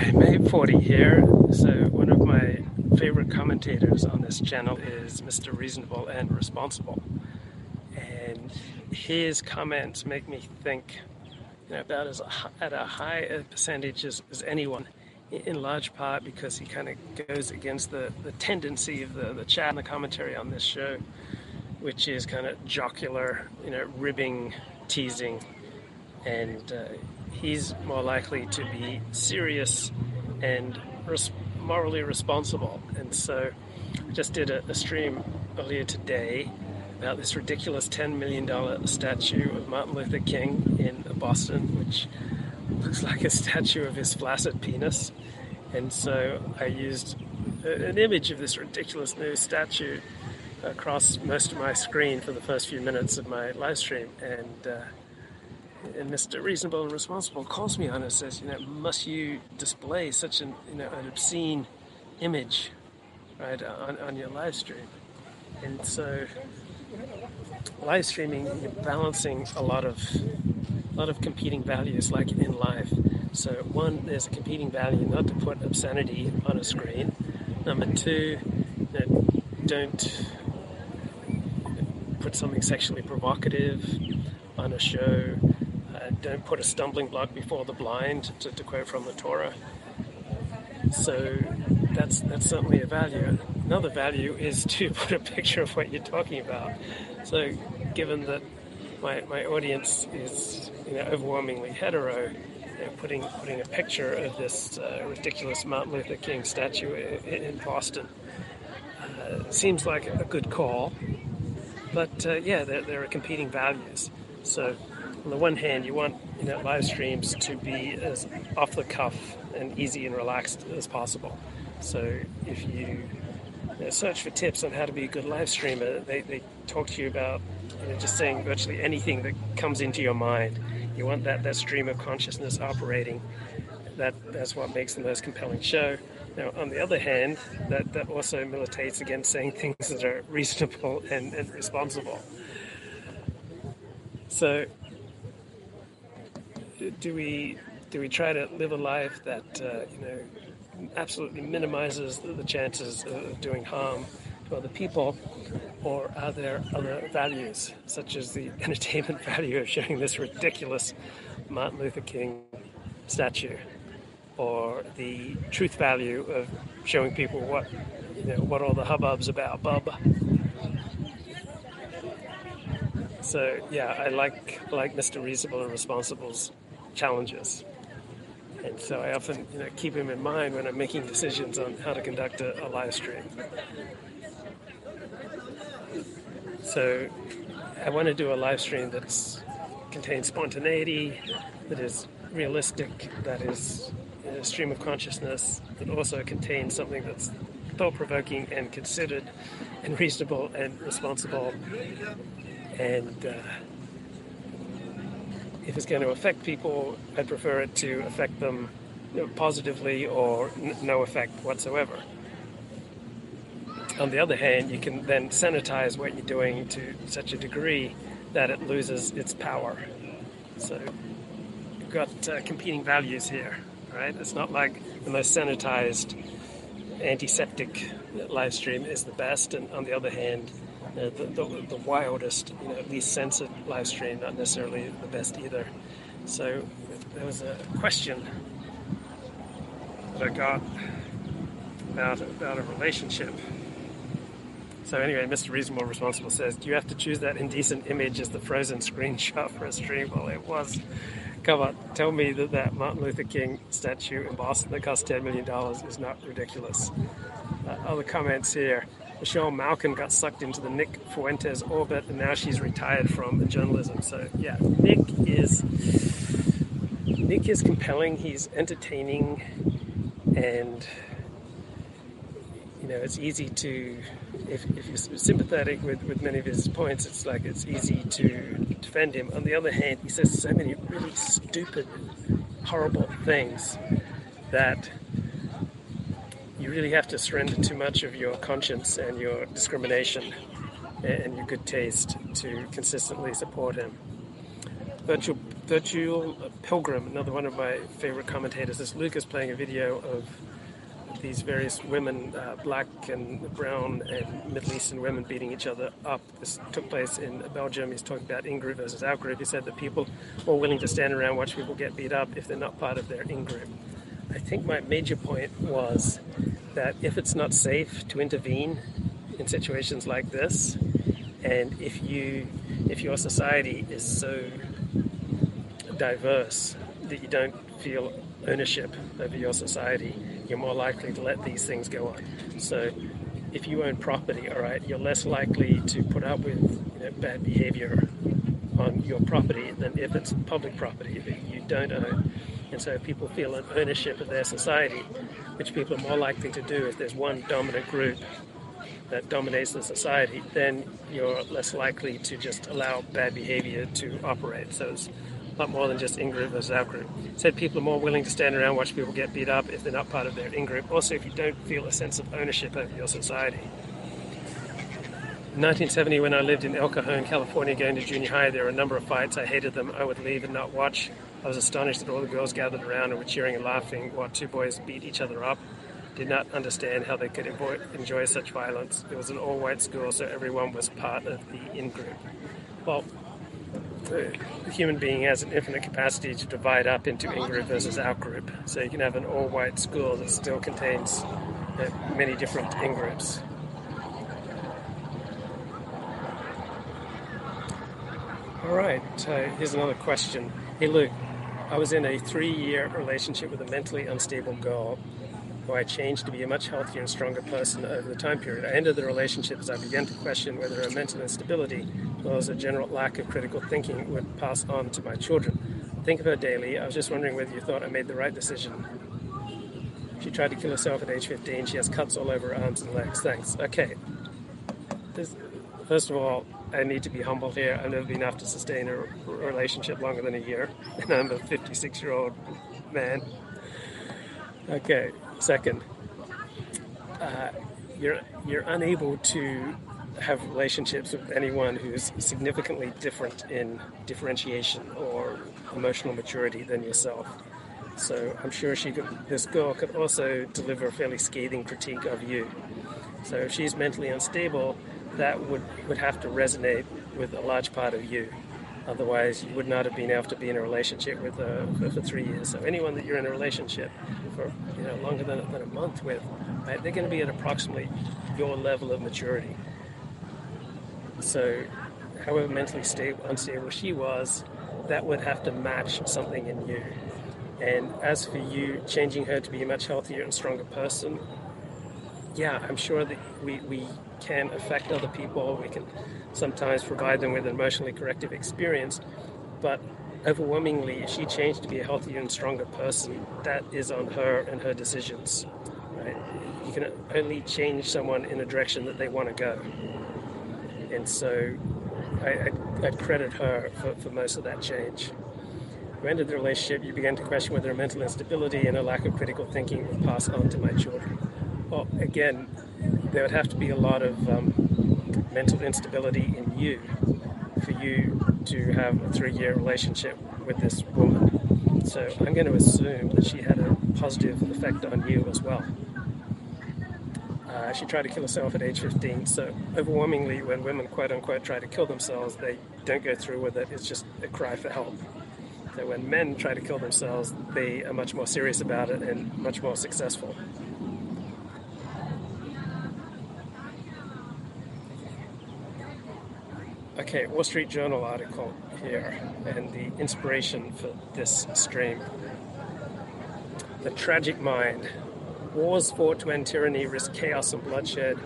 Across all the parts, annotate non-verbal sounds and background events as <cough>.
May 40 here. So, one of my favorite commentators on this channel is Mr. Reasonable and Responsible. And his comments make me think you know, about as at a high percentage as, as anyone, in large part because he kind of goes against the, the tendency of the, the chat and the commentary on this show, which is kind of jocular, you know, ribbing, teasing, and uh, he's more likely to be serious and res- morally responsible. And so I just did a, a stream earlier today about this ridiculous $10 million statue of Martin Luther King in Boston, which looks like a statue of his flaccid penis. And so I used an image of this ridiculous new statue across most of my screen for the first few minutes of my live stream. And uh, and Mr. Reasonable and Responsible calls me on it and says, you know, must you display such an, you know, an obscene image, right, on, on your live stream? And so, live streaming, you're balancing a lot of, a lot of competing values, like in life. So, one, there's a competing value not to put obscenity on a screen. Number two, you know, don't put something sexually provocative on a show don't put a stumbling block before the blind, to, to quote from the Torah. So that's that's certainly a value. Another value is <laughs> to put a picture of what you're talking about. So given that my, my audience is you know overwhelmingly hetero, you know, putting putting a picture of this uh, ridiculous Martin Luther King statue in, in Boston uh, seems like a good call. But uh, yeah, there, there are competing values. So on the one hand, you want you know, live streams to be as off the cuff and easy and relaxed as possible. So if you, you know, search for tips on how to be a good live streamer, they, they talk to you about you know, just saying virtually anything that comes into your mind. You want that, that stream of consciousness operating. That, that's what makes the most compelling show. Now, on the other hand, that, that also militates against saying things that are reasonable and, and responsible. So do we do we try to live a life that uh, you know absolutely minimizes the chances of doing harm to other people, or are there other values such as the <laughs> entertainment value of showing this ridiculous Martin Luther King statue, or the truth value of showing people what you know what all the hubbub's about, bub? So yeah, I like like Mr. Reasonable and Responsible's challenges. And so I often you know, keep him in mind when I'm making decisions on how to conduct a, a live stream. So I want to do a live stream that contains spontaneity, that is realistic, that is a stream of consciousness, that also contains something that's thought provoking and considered and reasonable and responsible and uh, if it's going to affect people, I'd prefer it to affect them positively or n- no effect whatsoever. On the other hand, you can then sanitize what you're doing to such a degree that it loses its power. So you've got uh, competing values here, right? It's not like the most sanitized antiseptic live stream is the best, and on the other hand, the, the, the, wildest, you know, least censored live stream, not necessarily the best either. So there was a question that I got about, about a relationship. So anyway, Mr. Reasonable Responsible says, do you have to choose that indecent image as the frozen screenshot for a stream? Well, it was. Come on, tell me that that Martin Luther King statue in Boston that cost $10 million is not ridiculous. Uh, other comments here. Michelle Malkin got sucked into the Nick Fuentes orbit, and now she's retired from journalism. So yeah, Nick is Nick is compelling. He's entertaining, and you know it's easy to if, if you're sympathetic with, with many of his points, it's like it's easy to defend him. On the other hand, he says so many really stupid, horrible things that you really have to surrender too much of your conscience and your discrimination and your good taste to consistently support him. Virtual Virtual Pilgrim, another one of my favorite commentators. This Luke is playing a video of these various women, uh, black and brown and Middle Eastern women beating each other up. This took place in Belgium. He's talking about in-group versus out-group. He said that people are willing to stand around watch people get beat up if they're not part of their in-group. I think my major point was that if it's not safe to intervene in situations like this, and if you if your society is so diverse that you don't feel ownership over your society, you're more likely to let these things go on. So if you own property, all right, you're less likely to put up with you know, bad behavior on your property than if it's public property that you don't own. And so people feel an ownership of their society, which people are more likely to do if there's one dominant group that dominates the society, then you're less likely to just allow bad behavior to operate. So it's a lot more than just in-group versus out-group. Said people are more willing to stand around watch people get beat up if they're not part of their in-group. Also, if you don't feel a sense of ownership over your society. In 1970, when I lived in El Cajon, California, going to junior high, there were a number of fights. I hated them. I would leave and not watch. I was astonished that all the girls gathered around and were cheering and laughing while two boys beat each other up did not understand how they could enjoy such violence. It was an all white school, so everyone was part of the in group. Well, the human being has an infinite capacity to divide up into in group versus out group. So you can have an all white school that still contains uh, many different in groups. All right, uh, here's another question. Hey, Luke, I was in a three year relationship with a mentally unstable girl who I changed to be a much healthier and stronger person over the time period. I ended the relationship as I began to question whether her mental instability, as well as a general lack of critical thinking, would pass on to my children. Think of her daily. I was just wondering whether you thought I made the right decision. She tried to kill herself at age 15. She has cuts all over her arms and legs. Thanks. Okay. This, first of all, I need to be humble here. I've never been able to sustain a relationship longer than a year, <laughs> and I'm a 56 year old man. Okay, Second, uh, you're you're unable to have relationships with anyone who's significantly different in differentiation or emotional maturity than yourself. So I'm sure she could, this girl could also deliver a fairly scathing critique of you. So if she's mentally unstable, that would, would have to resonate with a large part of you. Otherwise, you would not have been able to be in a relationship with uh, for, three years. So anyone that you're in a relationship for you know longer than, than a month with, right, they're going to be at approximately your level of maturity. So, however mentally stable, unstable she was, that would have to match something in you. And as for you changing her to be a much healthier and stronger person, yeah, I'm sure that we, we can affect other people. We can sometimes provide them with an emotionally corrective experience. But overwhelmingly, if she changed to be a healthier and stronger person, that is on her and her decisions. Right? You can only change someone in a direction that they want to go. And so I, I, I credit her for, for most of that change. You ended the relationship, you began to question whether mental instability and a lack of critical thinking would pass on to my children. Well, again, there would have to be a lot of um, mental instability in you for you to have a three year relationship with this woman. So I'm going to assume that she had a positive effect on you as well. Uh, she tried to kill herself at age 15. So overwhelmingly, when women quote unquote try to kill themselves, they don't go through with it. It's just a cry for help. So when men try to kill themselves, they are much more serious about it and much more successful. Okay, Wall Street Journal article here, and the inspiration for this stream. The tragic mind. Wars fought when tyranny risked chaos and bloodshed.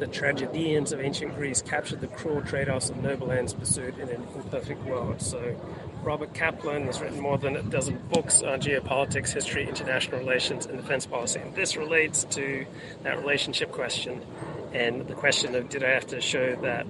The tragedians of ancient Greece captured the cruel trade-offs of noble ends pursued in an imperfect world. So, Robert Kaplan has written more than a dozen books on geopolitics, history, international relations, and defense policy. And this relates to that relationship question and the question of did I have to show that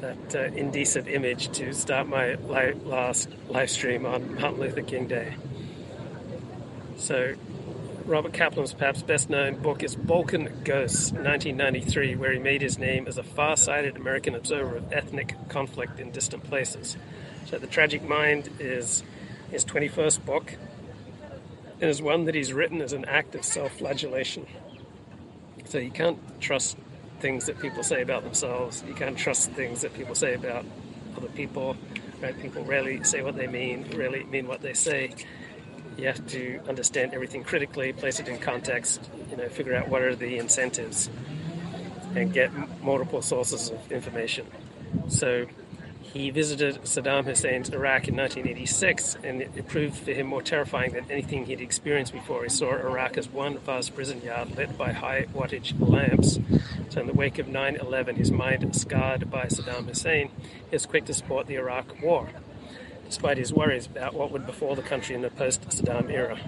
that uh, indecent image to start my li- last live stream on Martin Luther King Day. So, Robert Kaplan's perhaps best known book is Balkan Ghosts, 1993, where he made his name as a far sighted American observer of ethnic conflict in distant places. So The Tragic Mind is his 21st book and is one that he's written as an act of self-flagellation. So you can't trust things that people say about themselves. You can't trust things that people say about other people. Right? People rarely say what they mean, rarely mean what they say. You have to understand everything critically, place it in context, you know, figure out what are the incentives, and get multiple sources of information. So he visited Saddam Hussein's Iraq in 1986, and it proved for him more terrifying than anything he'd experienced before. He saw Iraq as one vast prison yard lit by high wattage lamps. So, in the wake of 9 11, his mind scarred by Saddam Hussein, he quick to support the Iraq War, despite his worries about what would befall the country in the post Saddam era.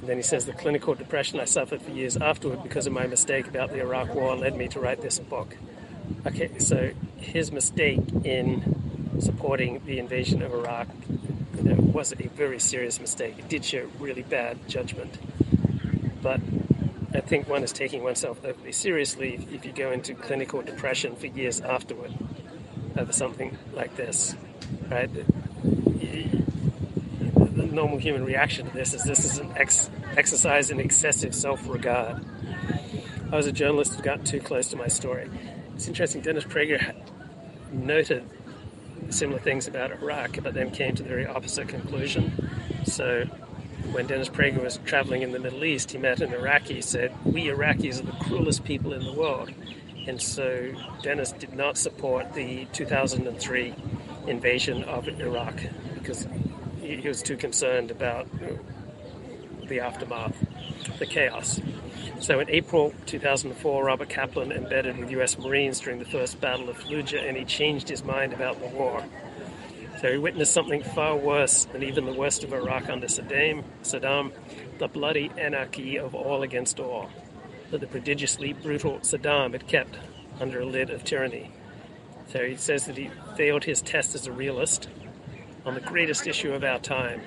And then he says, The clinical depression I suffered for years afterward because of my mistake about the Iraq War led me to write this book. Okay, so his mistake in supporting the invasion of Iraq you know, was a very serious mistake. It did show really bad judgment. But I think one is taking oneself overly seriously if, you go into clinical depression for years afterward over something like this, right? The, the normal human reaction to this is this is an ex- exercise in excessive self-regard. I was a journalist who got too close to my story. It's interesting, Dennis Prager noted similar things about Iraq, but then came to the very opposite conclusion. So when Dennis Prager was traveling in the Middle East, he met an Iraqi He said, We Iraqis are the cruelest people in the world. And so Dennis did not support the 2003 invasion of Iraq because he was too concerned about the aftermath, the chaos. So in April 2004, Robert Kaplan embedded with US Marines during the First Battle of Fallujah and he changed his mind about the war. So he witnessed something far worse than even the worst of Iraq under Saddam, Saddam, the bloody anarchy of all against all that the prodigiously brutal Saddam had kept under a lid of tyranny. So he says that he failed his test as a realist on the greatest issue of our time,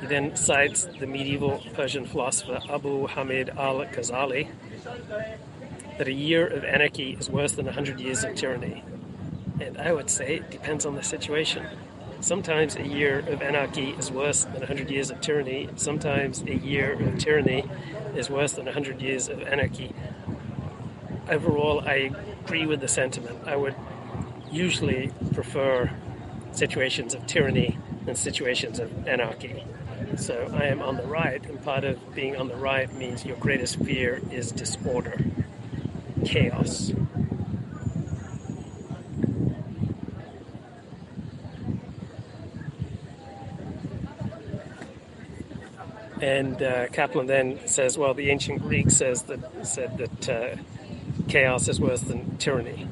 he then cites the medieval Persian philosopher Abu Hamid al Ghazali that a year of anarchy is worse than a hundred years of tyranny. And I would say it depends on the situation. Sometimes a year of anarchy is worse than a hundred years of tyranny. Sometimes a year of tyranny is worse than a hundred years of anarchy. Overall, I agree with the sentiment. I would usually prefer situations of tyranny than situations of anarchy. So I am on the right, and part of being on the right means your greatest fear is disorder, chaos. And uh, Kaplan then says, well, the ancient Greek says that said that uh, chaos is worse than tyranny.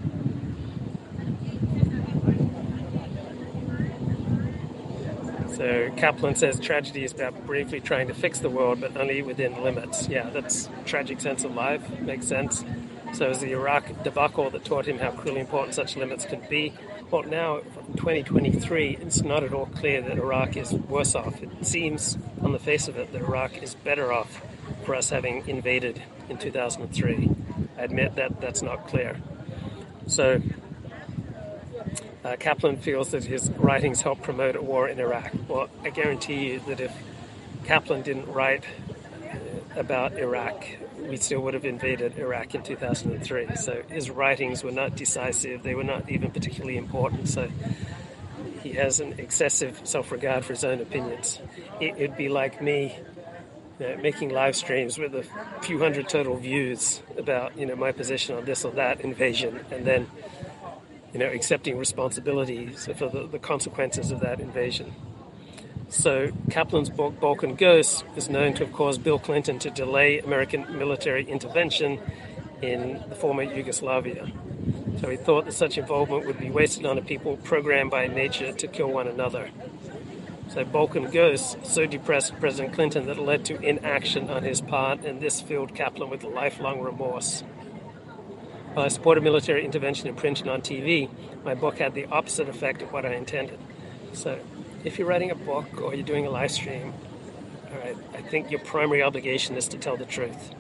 So Kaplan says tragedy is about bravely trying to fix the world, but only within limits. Yeah, that's tragic sense of life. Makes sense. So it was the Iraq debacle that taught him how cruelly important such limits could be. Well, now in 2023, it's not at all clear that Iraq is worse off. It seems, on the face of it, that Iraq is better off for us having invaded in 2003. I admit that that's not clear. So uh, Kaplan feels that his writings help promote a war in Iraq. Well, I guarantee you that if Kaplan didn't write uh, about Iraq, we still would have invaded Iraq in 2003. So his writings were not decisive, they were not even particularly important. So he has an excessive self regard for his own opinions. It, would be like me. You know, making live streams with a few hundred total views about you know my position on this or that invasion, and then you know, accepting responsibility for the, the consequences of that invasion. So Kaplan's book, Balkan Ghosts, is known to have caused Bill Clinton to delay American military intervention in the former Yugoslavia. So he thought that such involvement would be wasted on a people programmed by nature to kill one another. So Balkan Ghosts so depressed President Clinton that it led to inaction on his part, and this filled Kaplan with lifelong remorse uh, supported military intervention in print and on TV, my book had the opposite effect of what I intended. So, if you're writing a book or you're doing a live stream, all right, I think your primary obligation is to tell the truth.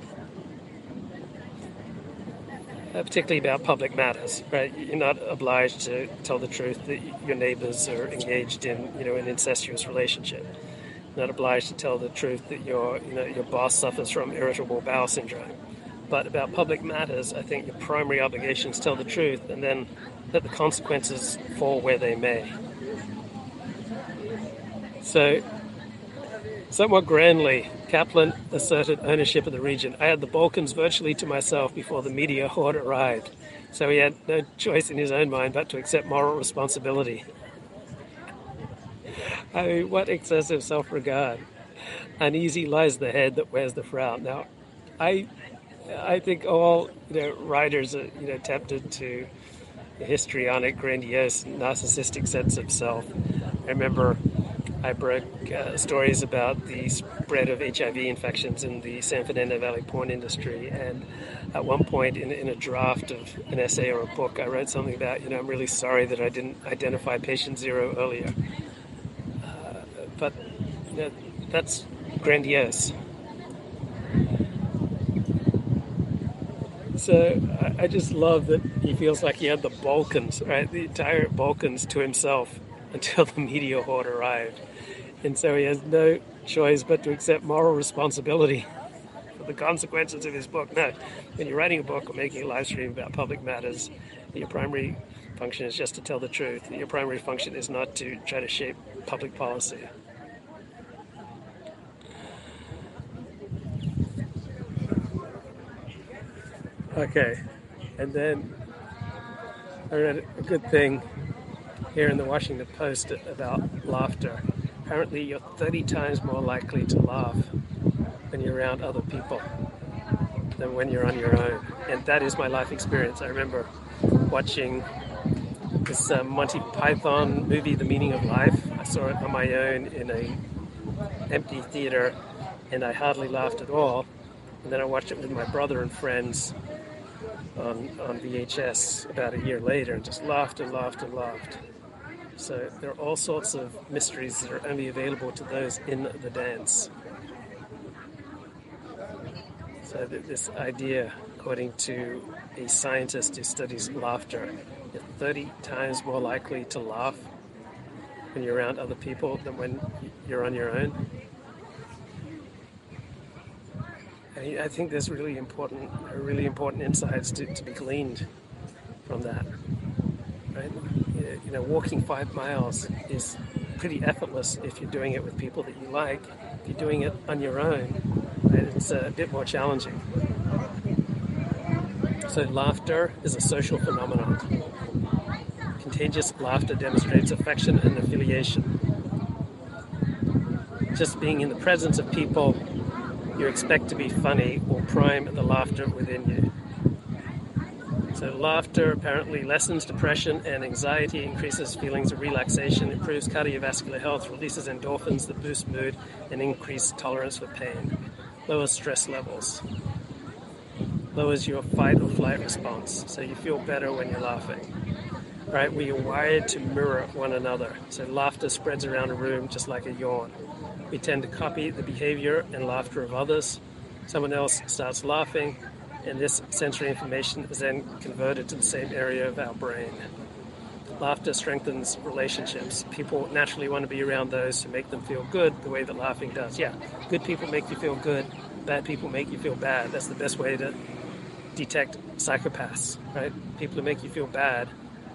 uh, particularly about public matters, right? You're not obliged to tell the truth that your neighbors are engaged in, you know, an incestuous relationship. You're not obliged to tell the truth that your, you know, your boss suffers from irritable bowel syndrome. But about public matters, I think your primary obligation is to tell the truth and then let the consequences fall where they may. So, somewhat grandly, Kaplan asserted ownership of the region. I had the Balkans virtually to myself before the media horde arrived, so he had no choice in his own mind but to accept moral responsibility. I mean, what excessive self regard. Uneasy lies the head that wears the frown. Now, I, I think all you know, writers are you know, tempted to histrionic, grandiose, narcissistic sense of self. I remember I broke uh, stories about the spread of HIV infections in the San Fernando Valley porn industry. And at one point in, in, a draft of an essay or a book, I wrote something about, you know, I'm really sorry that I didn't identify patient zero earlier. Uh, but you know, that's grandiose. So I, I just love that he feels like he had the Balkans, right? The entire Balkans to himself <laughs> until the media horde arrived. And so he has no choice but to accept moral responsibility for the consequences of his book. No, when you're writing a book or making a live stream about public matters, your primary function is just to tell the truth. Your primary function is not to try to shape public policy. Okay, and then I read a good thing here in the Washington Post about laughter apparently you're 30 times more likely to laugh when you're around other people than when you're on your own. And that is my life experience. I remember watching this uh, Monty Python movie, The Meaning of Life. I saw it on my own in a empty theater, and I hardly laughed at all. And then I watched it with my brother and friends on, on VHS about a year later, and just laughed and laughed and laughed. So there are all sorts of mysteries that are only available to those in the dance. So this idea, according to a scientist who studies laughter, you're 30 times more likely to laugh when you're around other people than when you're on your own. I think there's really important, really important insights to, to be gleaned from that. You know, walking five miles is pretty effortless if you're doing it with people that you like. If you're doing it on your own, it's uh, a bit more challenging. So, laughter is a social phenomenon. Contagious laughter demonstrates affection and affiliation. Just being in the presence of people you expect to be funny will prime the laughter within you. So, laughter apparently lessens depression and anxiety, increases feelings of relaxation, improves cardiovascular health, releases endorphins that boost mood, and increase tolerance for pain, lowers stress levels, lowers your fight or flight response, so you feel better when you're laughing. Right? We are wired to mirror one another, so laughter spreads around a room just like a yawn. We tend to copy the behavior and laughter of others. Someone else starts laughing, and this sensory information is then converted to the same area of our brain. Laughter strengthens relationships. People naturally want to be around those who make them feel good the way that laughing does. Yeah, good people make you feel good, bad people make you feel bad. That's the best way to detect psychopaths, right? People who make you feel bad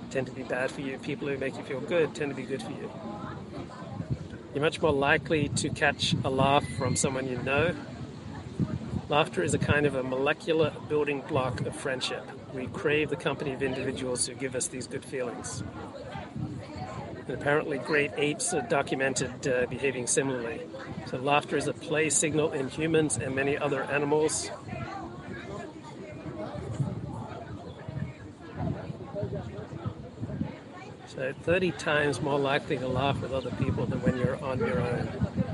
tend to be bad for you. People who make you feel good tend to be good for you. You're much more likely to catch a laugh from someone you know Laughter is a kind of a molecular building block of friendship. We crave the company of individuals who give us these good feelings. And apparently, great apes are documented uh, behaving similarly. So, laughter is a play signal in humans and many other animals. So, 30 times more likely to laugh with other people than when you're on your own.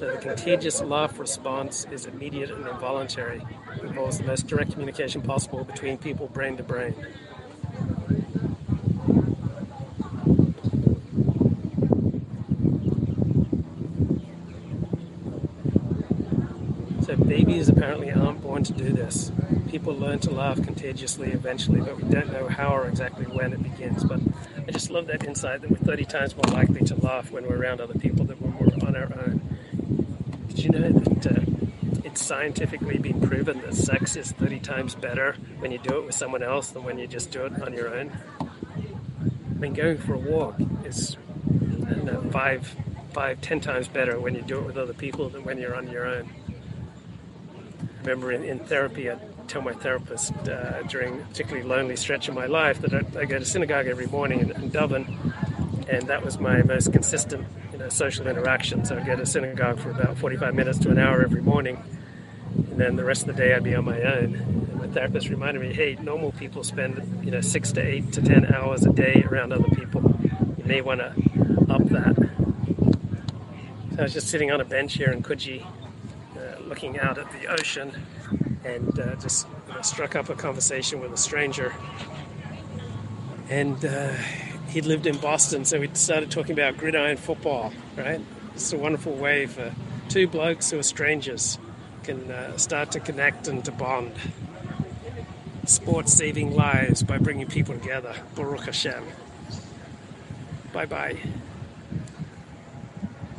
So the contagious laugh response is immediate and involuntary. It involves the most direct communication possible between people brain to brain. So babies apparently aren't born to do this. people learn to laugh contagiously eventually, but we don't know how or exactly when it begins. But I just love that insight that we're 30 times more likely to laugh when we're around other people than when we're on our own. Did you know that uh, it's scientifically been proven that sex is 30 times better when you do it with someone else than when you just do it on your own? I mean, going for a walk is know, five, five, ten times better when you do it with other people than when you're on your own. I remember in, in therapy, I tell my therapist uh, during a particularly lonely stretch of my life that I, I go to synagogue every morning in, in Dublin, and that was my most consistent you social interaction. So I'd go to synagogue for about 45 minutes to an hour every morning, and then the rest of the day I'd be on my own. And my therapist reminded me, hey, normal people spend you know six to eight to ten hours a day around other people. You may want to up that. So I was just sitting on a bench here in Coogee uh, looking out at the ocean and uh, just you know, struck up a conversation with a stranger. And uh, he'd lived in Boston, so we started talking about gridiron football, right? It's a wonderful way for two blokes who are strangers can uh, start to connect and to bond. Sports saving lives by bringing people together. Baruch Hashem. Bye bye.